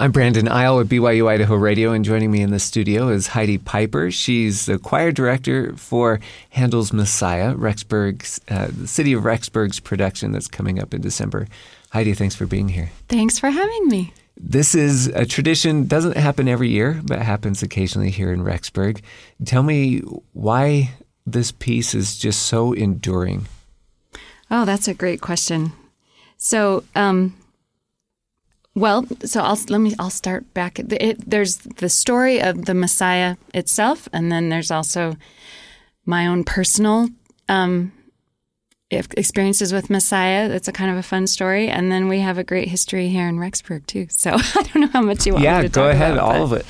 I'm Brandon Isle with BYU Idaho Radio, and joining me in the studio is Heidi Pyper. She's the choir director for Handel's Messiah, Rexburg's, uh, the city of Rexburg's production that's coming up in December. Heidi, thanks for being here. Thanks for having me. This is a tradition, doesn't happen every year, but happens occasionally here in Rexburg. Tell me why this piece is just so enduring. Oh, that's a great question. So, um, well, so I'll let me. I'll start back. It, there's the story of the Messiah itself, and then there's also my own personal um, experiences with Messiah. That's a kind of a fun story, and then we have a great history here in Rexburg too. So I don't know how much you want. Yeah, to go ahead, about, all of it.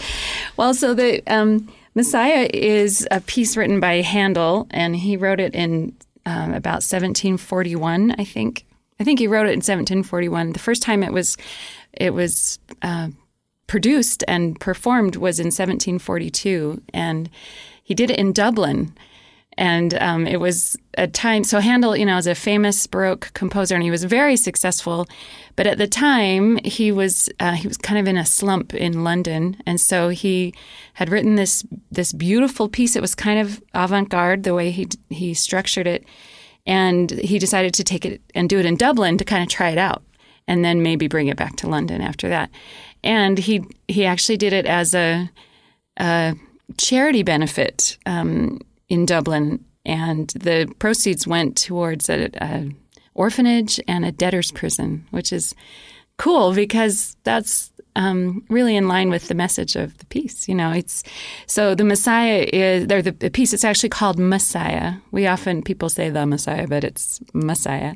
Well, so the um, Messiah is a piece written by Handel, and he wrote it in um, about 1741, I think. I think he wrote it in 1741. The first time it was it was uh, produced and performed was in 1742, and he did it in Dublin. And um, it was a time. So Handel, you know, is a famous Baroque composer, and he was very successful. But at the time, he was uh, he was kind of in a slump in London, and so he had written this this beautiful piece. It was kind of avant garde the way he he structured it, and he decided to take it and do it in Dublin to kind of try it out and then maybe bring it back to London after that. And he he actually did it as a, a charity benefit um, in Dublin, and the proceeds went towards a, a orphanage and a debtor's prison, which is cool because that's um, really in line with the message of the piece. You know, it's so the Messiah is there. The, the piece it's actually called Messiah. We often people say the Messiah, but it's Messiah,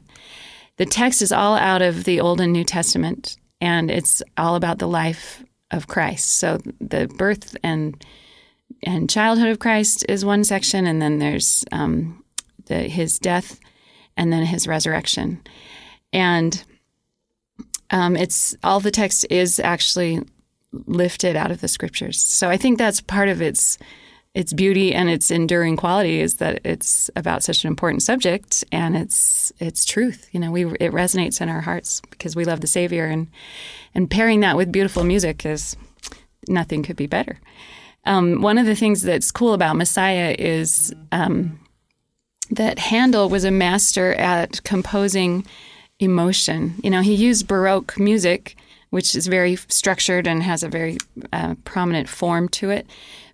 the text is all out of the Old and New Testament, and it's all about the life of Christ. So the birth and and childhood of Christ is one section, and then there's um, the, his death, and then his resurrection, and um, it's all the text is actually lifted out of the scriptures. So I think that's part of its its beauty and its enduring quality is that it's about such an important subject and it's it's truth. You know, we it resonates in our hearts because we love the Savior and and pairing that with beautiful music is nothing could be better. Um, one of the things that's cool about Messiah is um, that Handel was a master at composing emotion. You know, he used Baroque music, which is very structured and has a very uh, prominent form to it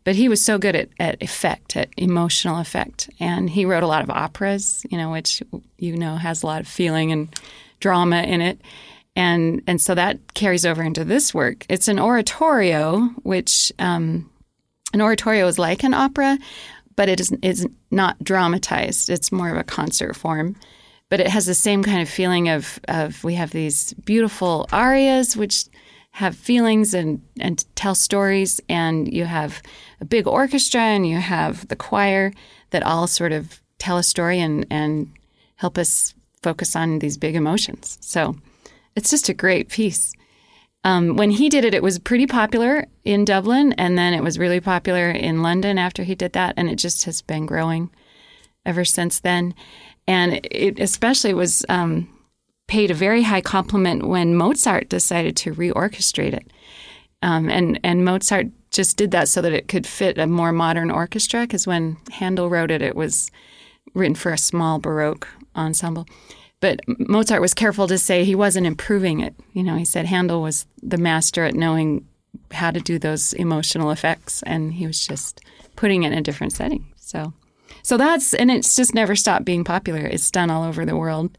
but he was so good at, at effect, at emotional effect. And he wrote a lot of operas, you know, which you know has a lot of feeling and drama in it. And and so that carries over into this work. It's an oratorio, which um, an oratorio is like an opera, but it is is not dramatized. It's more of a concert form but it has the same kind of feeling of, of we have these beautiful arias which have feelings and, and tell stories, and you have a big orchestra and you have the choir that all sort of tell a story and, and help us focus on these big emotions. So it's just a great piece. Um, when he did it, it was pretty popular in Dublin, and then it was really popular in London after he did that, and it just has been growing ever since then. And it especially was um, paid a very high compliment when Mozart decided to reorchestrate it. Um, and and Mozart just did that so that it could fit a more modern orchestra. Because when Handel wrote it, it was written for a small Baroque ensemble. But Mozart was careful to say he wasn't improving it. You know, he said Handel was the master at knowing how to do those emotional effects, and he was just putting it in a different setting. So, so that's and it's just never stopped being popular. It's done all over the world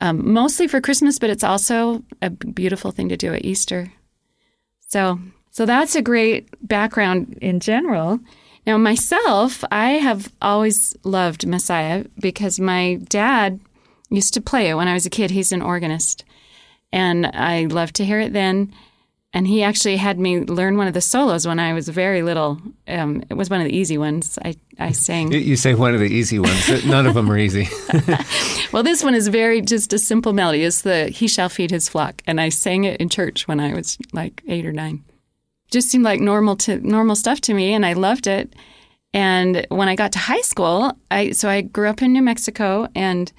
um, mostly for Christmas, but it's also a beautiful thing to do at Easter. So, so that's a great background in general. Now, myself, I have always loved Messiah because my dad used to play it when I was a kid. He's an organist, and I loved to hear it then. And he actually had me learn one of the solos when I was very little. Um, it was one of the easy ones. I, I sang. You say one of the easy ones. None of them are easy. well, this one is very just a simple melody. It's the "He shall feed his flock," and I sang it in church when I was like eight or nine. Just seemed like normal to normal stuff to me, and I loved it. And when I got to high school, I so I grew up in New Mexico, and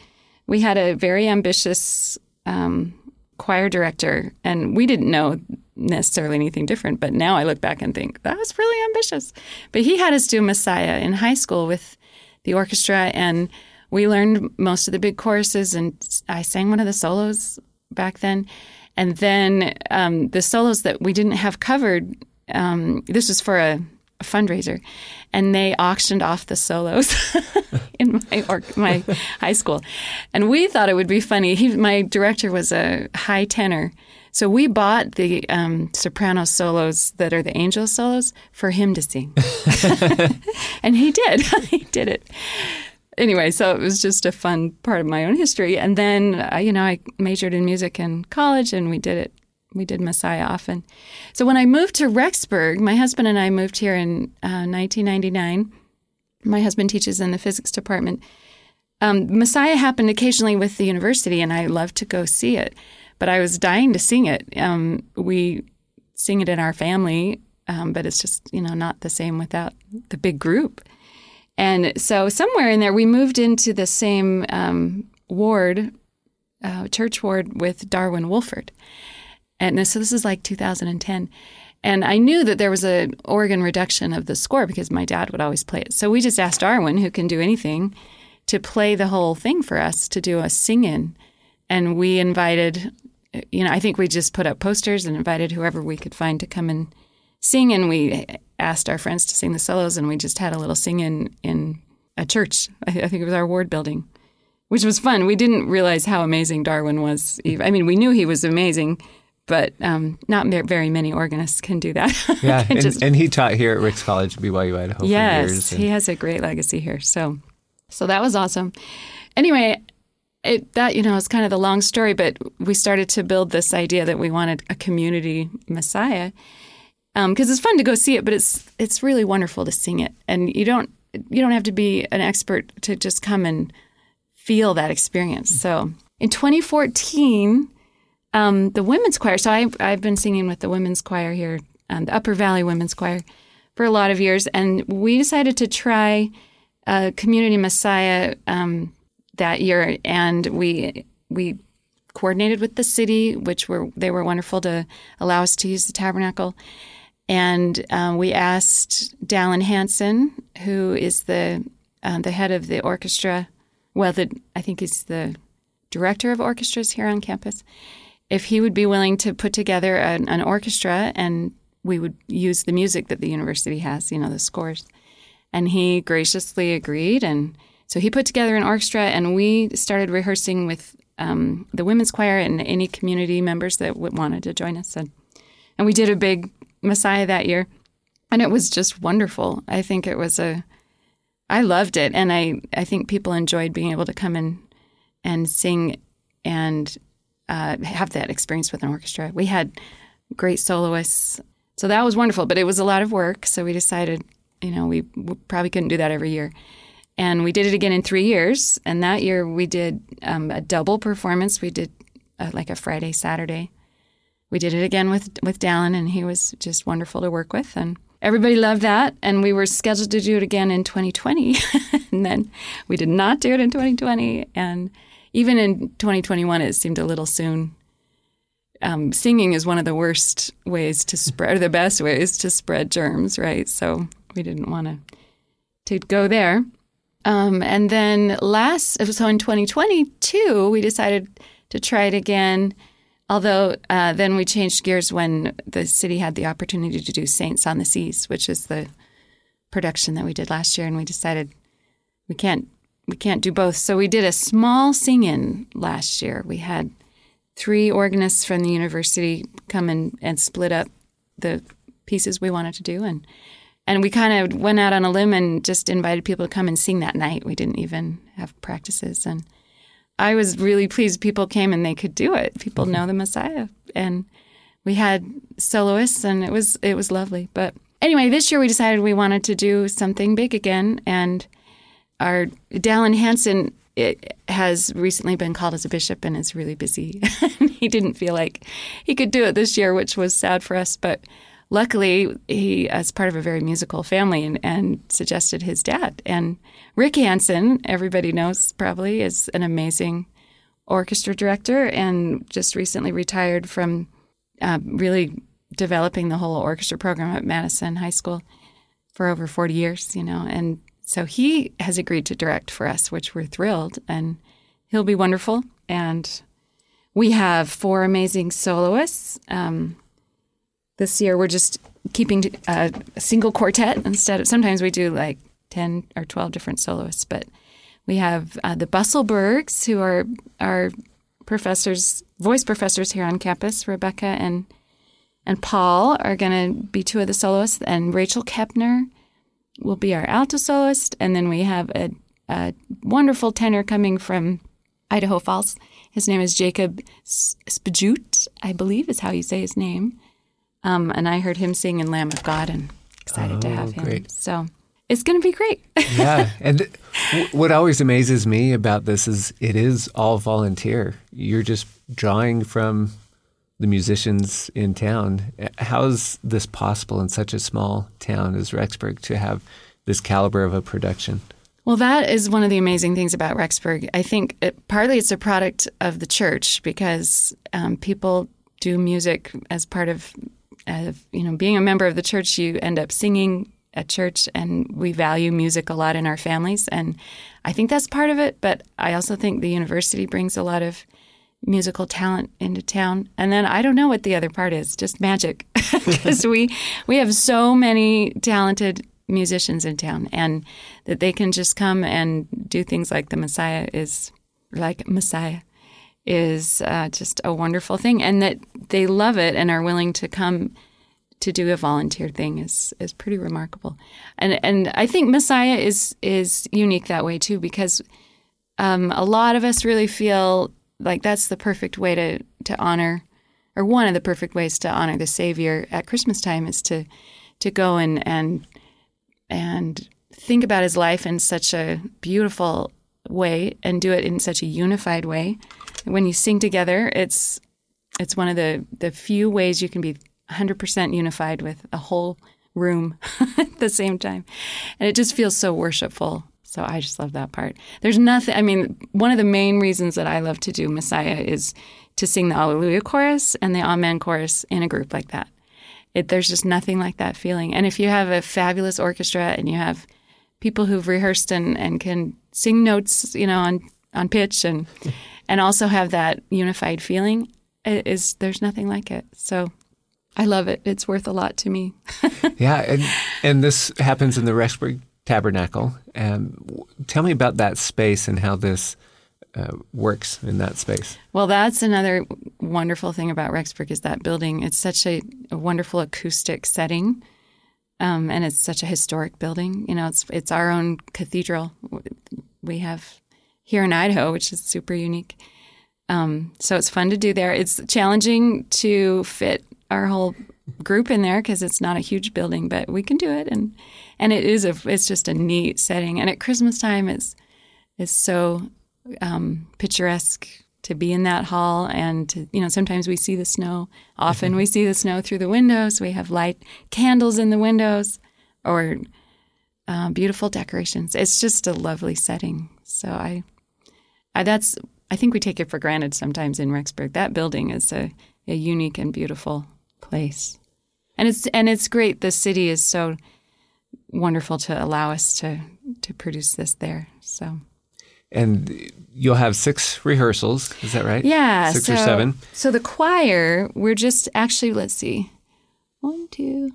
we had a very ambitious um, choir director, and we didn't know necessarily anything different. But now I look back and think that was really ambitious. But he had us do Messiah in high school with the orchestra, and we learned most of the big choruses, and I sang one of the solos back then. And then um, the solos that we didn't have covered, um, this was for a, a, fundraiser, and they auctioned off the solos in my or, my high school, and we thought it would be funny. He, my director was a high tenor, so we bought the um, soprano solos that are the angel solos for him to sing, and he did. he did it. Anyway, so it was just a fun part of my own history. And then, uh, you know, I majored in music in college, and we did it. We did Messiah often. So when I moved to Rexburg, my husband and I moved here in uh, 1999. My husband teaches in the physics department. Um, Messiah happened occasionally with the university, and I loved to go see it but I was dying to sing it. Um, we sing it in our family, um, but it's just you know not the same without the big group. And so somewhere in there, we moved into the same um, ward, uh, church ward with Darwin Wolford. And this, so this is like 2010. And I knew that there was an organ reduction of the score because my dad would always play it. So we just asked Darwin, who can do anything, to play the whole thing for us to do a sing in. And we invited you know, I think we just put up posters and invited whoever we could find to come and sing. And we asked our friends to sing the solos, and we just had a little sing in in a church. I, think it was our ward building, which was fun. We didn't realize how amazing Darwin was. I mean, we knew he was amazing, but um, not very many organists can do that. Yeah, and, just, and, he taught here at Ricks College, BYU, Idaho. Yes, he has a great legacy here. So, so that was awesome. Anyway, it, that you know is kind of the long story, but we started to build this idea that we wanted a community messiah because um, it's fun to go see it, but it's it's really wonderful to sing it, and you don't you don't have to be an expert to just come and feel that experience. So in 2014, um, the women's choir. So I, I've been singing with the women's choir here, um, the Upper Valley Women's Choir, for a lot of years, and we decided to try a community messiah. Um, that year, and we we coordinated with the city, which were they were wonderful to allow us to use the tabernacle. And um, we asked Dallin Hanson, who is the um, the head of the orchestra. Well, the, I think he's the director of orchestras here on campus. If he would be willing to put together an, an orchestra, and we would use the music that the university has, you know, the scores. And he graciously agreed, and so he put together an orchestra, and we started rehearsing with um, the women's choir and any community members that wanted to join us. And, and we did a big Messiah that year, and it was just wonderful. I think it was a, I loved it, and I I think people enjoyed being able to come in and sing and uh, have that experience with an orchestra. We had great soloists, so that was wonderful. But it was a lot of work, so we decided, you know, we, we probably couldn't do that every year. And we did it again in three years. And that year we did um, a double performance. We did uh, like a Friday, Saturday. We did it again with with Dallin, and he was just wonderful to work with. And everybody loved that. And we were scheduled to do it again in 2020. and then we did not do it in 2020. And even in 2021, it seemed a little soon. Um, singing is one of the worst ways to spread, or the best ways to spread germs, right? So we didn't want to to go there. Um, and then last, so in 2022, we decided to try it again. Although uh, then we changed gears when the city had the opportunity to do Saints on the Seas, which is the production that we did last year, and we decided we can't we can't do both. So we did a small sing-in last year. We had three organists from the university come in and split up the pieces we wanted to do, and and we kind of went out on a limb and just invited people to come and sing that night. We didn't even have practices. And I was really pleased people came and they could do it. People mm-hmm. know the Messiah. And we had soloists and it was it was lovely. But anyway, this year we decided we wanted to do something big again and our Dallin Hanson it has recently been called as a bishop and is really busy. he didn't feel like he could do it this year, which was sad for us, but luckily, he, as part of a very musical family, and, and suggested his dad. And Rick Hansen, everybody knows probably, is an amazing orchestra director and just recently retired from uh, really developing the whole orchestra program at Madison High School for over 40 years, you know, and so he has agreed to direct for us, which we're thrilled, and he'll be wonderful. And we have four amazing soloists. Um, this year, we're just keeping a, a single quartet instead of sometimes we do like 10 or 12 different soloists, but we have uh, the Busselbergs, who are our professors, voice professors here on campus. Rebecca and and Paul are going to be two of the soloists, and Rachel Kepner will be our alto soloist. And then we have a, a wonderful tenor coming from Idaho Falls. His name is Jacob Spajut, I believe is how you say his name. Um, and I heard him sing in Lamb of God and excited oh, to have him. Great. So it's going to be great. yeah. And th- what always amazes me about this is it is all volunteer. You're just drawing from the musicians in town. How is this possible in such a small town as Rexburg to have this caliber of a production? Well, that is one of the amazing things about Rexburg. I think it, partly it's a product of the church because um, people do music as part of, of, you know, being a member of the church. You end up singing at church, and we value music a lot in our families, and I think that's part of it. But I also think the university brings a lot of musical talent into town. And then I don't know what the other part is, just magic. Because we we have so many talented musicians in town and that they can just come and do things like the Messiah is like Messiah is uh, just a wonderful thing and that they love it and are willing to come to do a volunteer thing is is pretty remarkable. And and I think Messiah is is unique that way too because um, a lot of us really feel like that's the perfect way to to honor or one of the perfect ways to honor the savior at christmas time is to to go and and and think about his life in such a beautiful way and do it in such a unified way when you sing together it's it's one of the the few ways you can be 100% unified with a whole room at the same time and it just feels so worshipful so I just love that part. There's nothing, I mean, one of the main reasons that I love to do Messiah is to sing the Alleluia chorus and the Amen chorus in a group like that. It, there's just nothing like that feeling. And if you have a fabulous orchestra and you have people who've rehearsed and, and can sing notes, you know, on, on pitch and, and also have that unified feeling, it is there's nothing like it. So I love it. It's worth a lot to me. yeah, and and this happens in the Rexburg Tabernacle. Um, tell me about that space and how this uh, works in that space. Well, that's another wonderful thing about Rexburg is that building. It's such a, a wonderful acoustic setting, um, and it's such a historic building. You know, it's it's our own cathedral. We have here in Idaho, which is super unique. Um, so it's fun to do there. It's challenging to fit our whole group in there because it's not a huge building, but we can do it and and it is a it's just a neat setting. And at Christmas time, it's it's so um, picturesque to be in that hall and to, you know sometimes we see the snow often we see the snow through the windows we have light candles in the windows or uh, beautiful decorations it's just a lovely setting so I, I that's i think we take it for granted sometimes in rexburg that building is a, a unique and beautiful place and it's and it's great the city is so wonderful to allow us to to produce this there. So. And you'll have six rehearsals, is that right? Yeah, six so, or seven. So the choir, we're just actually let's see, one, two.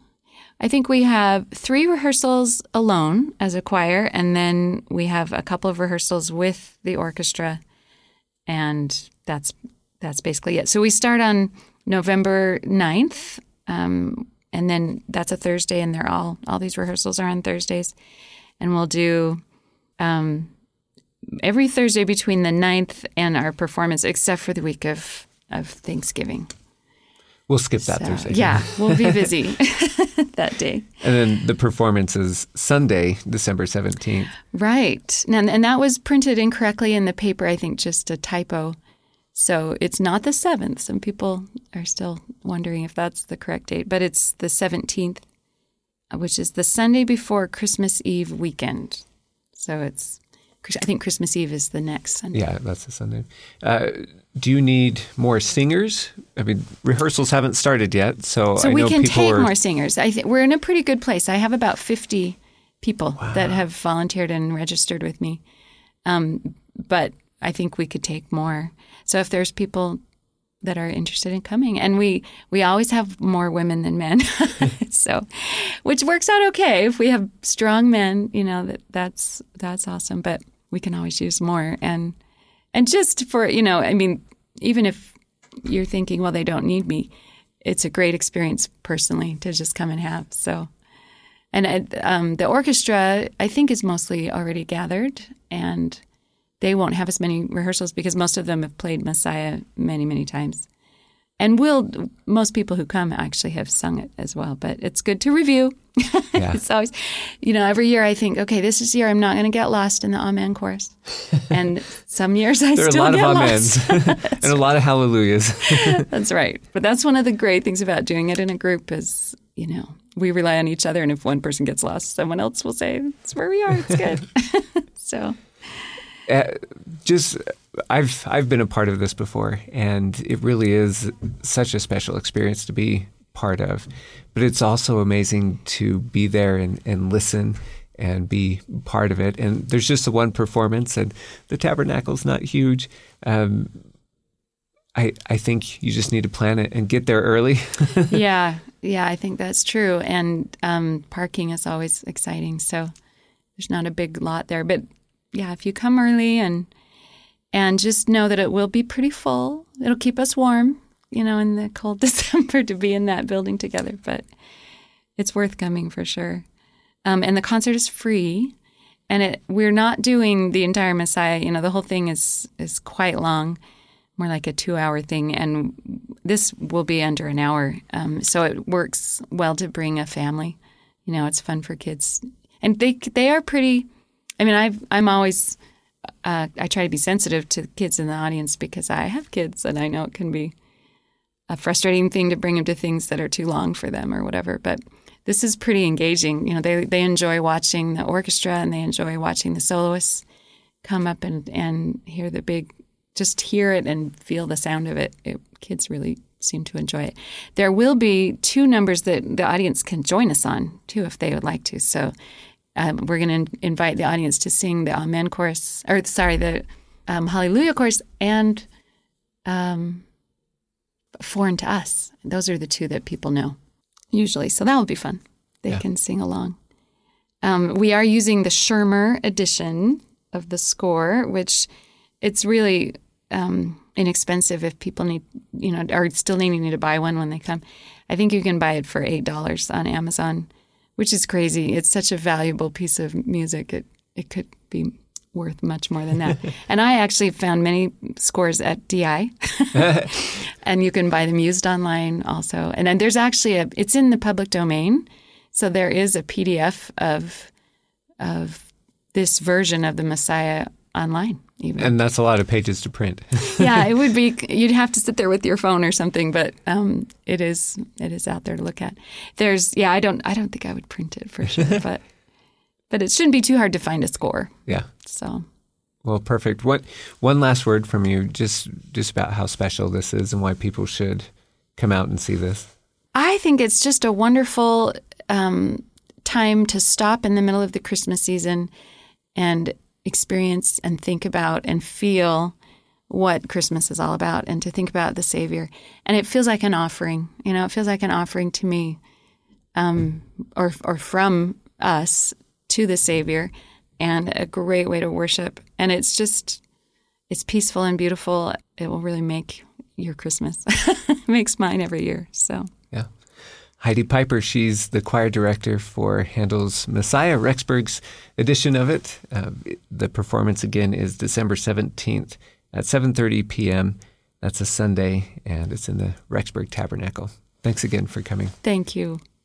I think we have three rehearsals alone as a choir, and then we have a couple of rehearsals with the orchestra, and that's that's basically it. So we start on November 9th um, and then that's a Thursday, and they're all all these rehearsals are on Thursdays, and we'll do um, every Thursday between the 9th and our performance, except for the week of of Thanksgiving. We'll skip that so, Thursday. Yeah, we'll be busy that day. And then the performance is Sunday, December 17th. Right. And, and that was printed incorrectly in the paper, I think just a typo. So it's not the 7th. Some people are still wondering if that's the correct date, but it's the 17th, uh, which is the Sunday before Christmas Eve weekend. So it's I think Christmas Eve is the next Sunday. Yeah, that's the Sunday. Uh, do you need more singers? I mean, rehearsals haven't started yet, so So I we can take are. more singers. I th- we're in a pretty good place. I have about 50 people that have volunteered and registered with me. Um, but I think we could take more. So if there's people that are interested in coming, and we we always have more women than men, so which works out okay. If we have strong men, you know that that's that's awesome. But we can always use more, and and just for you know, I mean, even if you're thinking, well, they don't need me, it's a great experience personally to just come and have. So, and um, the orchestra, I think, is mostly already gathered, and they won't have as many rehearsals because most of them have played Messiah many, many times. And will most people who come actually have sung it as well, but it's good to review. Yeah. it's always, you know, every year I think, okay, this is the year I'm not going to get lost in the Amen chorus, and some years I there are a still lot of get amens lost. and a lot of hallelujahs. That's right. But that's one of the great things about doing it in a group is, you know, we rely on each other, and if one person gets lost, someone else will say, "It's where we are. It's good." so just I've I've been a part of this before, and it really is such a special experience to be part of. But it's also amazing to be there and, and listen and be part of it. And there's just the one performance, and the tabernacle's not huge. Um, I I think you just need to plan it and get there early. yeah, yeah, I think that's true. And um, parking is always exciting. So there's not a big lot there, but yeah, if you come early and and just know that it will be pretty full. It'll keep us warm, you know, in the cold December to be in that building together. But it's worth coming for sure. Um, and the concert is free, and it we're not doing the entire Messiah. You know, the whole thing is is quite long, more like a two hour thing, and this will be under an hour. Um, so it works well to bring a family. You know, it's fun for kids, and they they are pretty. I mean, I've, I'm always uh, I try to be sensitive to the kids in the audience because I have kids, and I know it can be a frustrating thing to bring them to things that are too long for them or whatever. But this is pretty engaging. You know, they they enjoy watching the orchestra and they enjoy watching the soloists come up and and hear the big, just hear it and feel the sound of it. it kids really seem to enjoy it. There will be two numbers that the audience can join us on too if they would like to. So um, we're going to invite the audience to sing the Amen chorus, or sorry, the um, Hallelujah chorus and um, For unto Us. Those are the two that people know usually. So that will be fun. They Yeah. can sing along. Um, we are using the Schirmer edition of the score, which it's really um, inexpensive if people need, you know, are still needing to buy one when they come. I think you can buy it for eight dollars on Amazon, which is crazy. It's such a valuable piece of music. It it could be worth much more than that. and I actually found many scores at DI, and you can buy them used online also. And then there's actually a. It's in the public domain, so there is a PDF of of this version of the Messiah online. Even and that's a lot of pages to print. yeah, it would be. You'd have to sit there with your phone or something, but um, it is it is out there to look at. There's yeah, I don't I don't think I would print it for sure, but but it shouldn't be too hard to find a score. yeah. So Well, perfect. What one last word from you, just just about how special this is and why people should come out and see this. I think it's just a wonderful um, time to stop in the middle of the Christmas season and experience and think about and feel what Christmas is all about and to think about the Savior. And it feels like an offering. You know, it feels like an offering to me um, or, or from us to the Savior and a great way to worship. And it's just, it's peaceful and beautiful. It will really make your Christmas. makes mine every year. So. Heidi Pyper, she's the choir director for Handel's Messiah, Rexburg's edition of it. Uh, the performance again is December 17th at 7:30 p.m. That's a Sunday and it's in the Rexburg Tabernacle. Thanks again for coming. Thank you.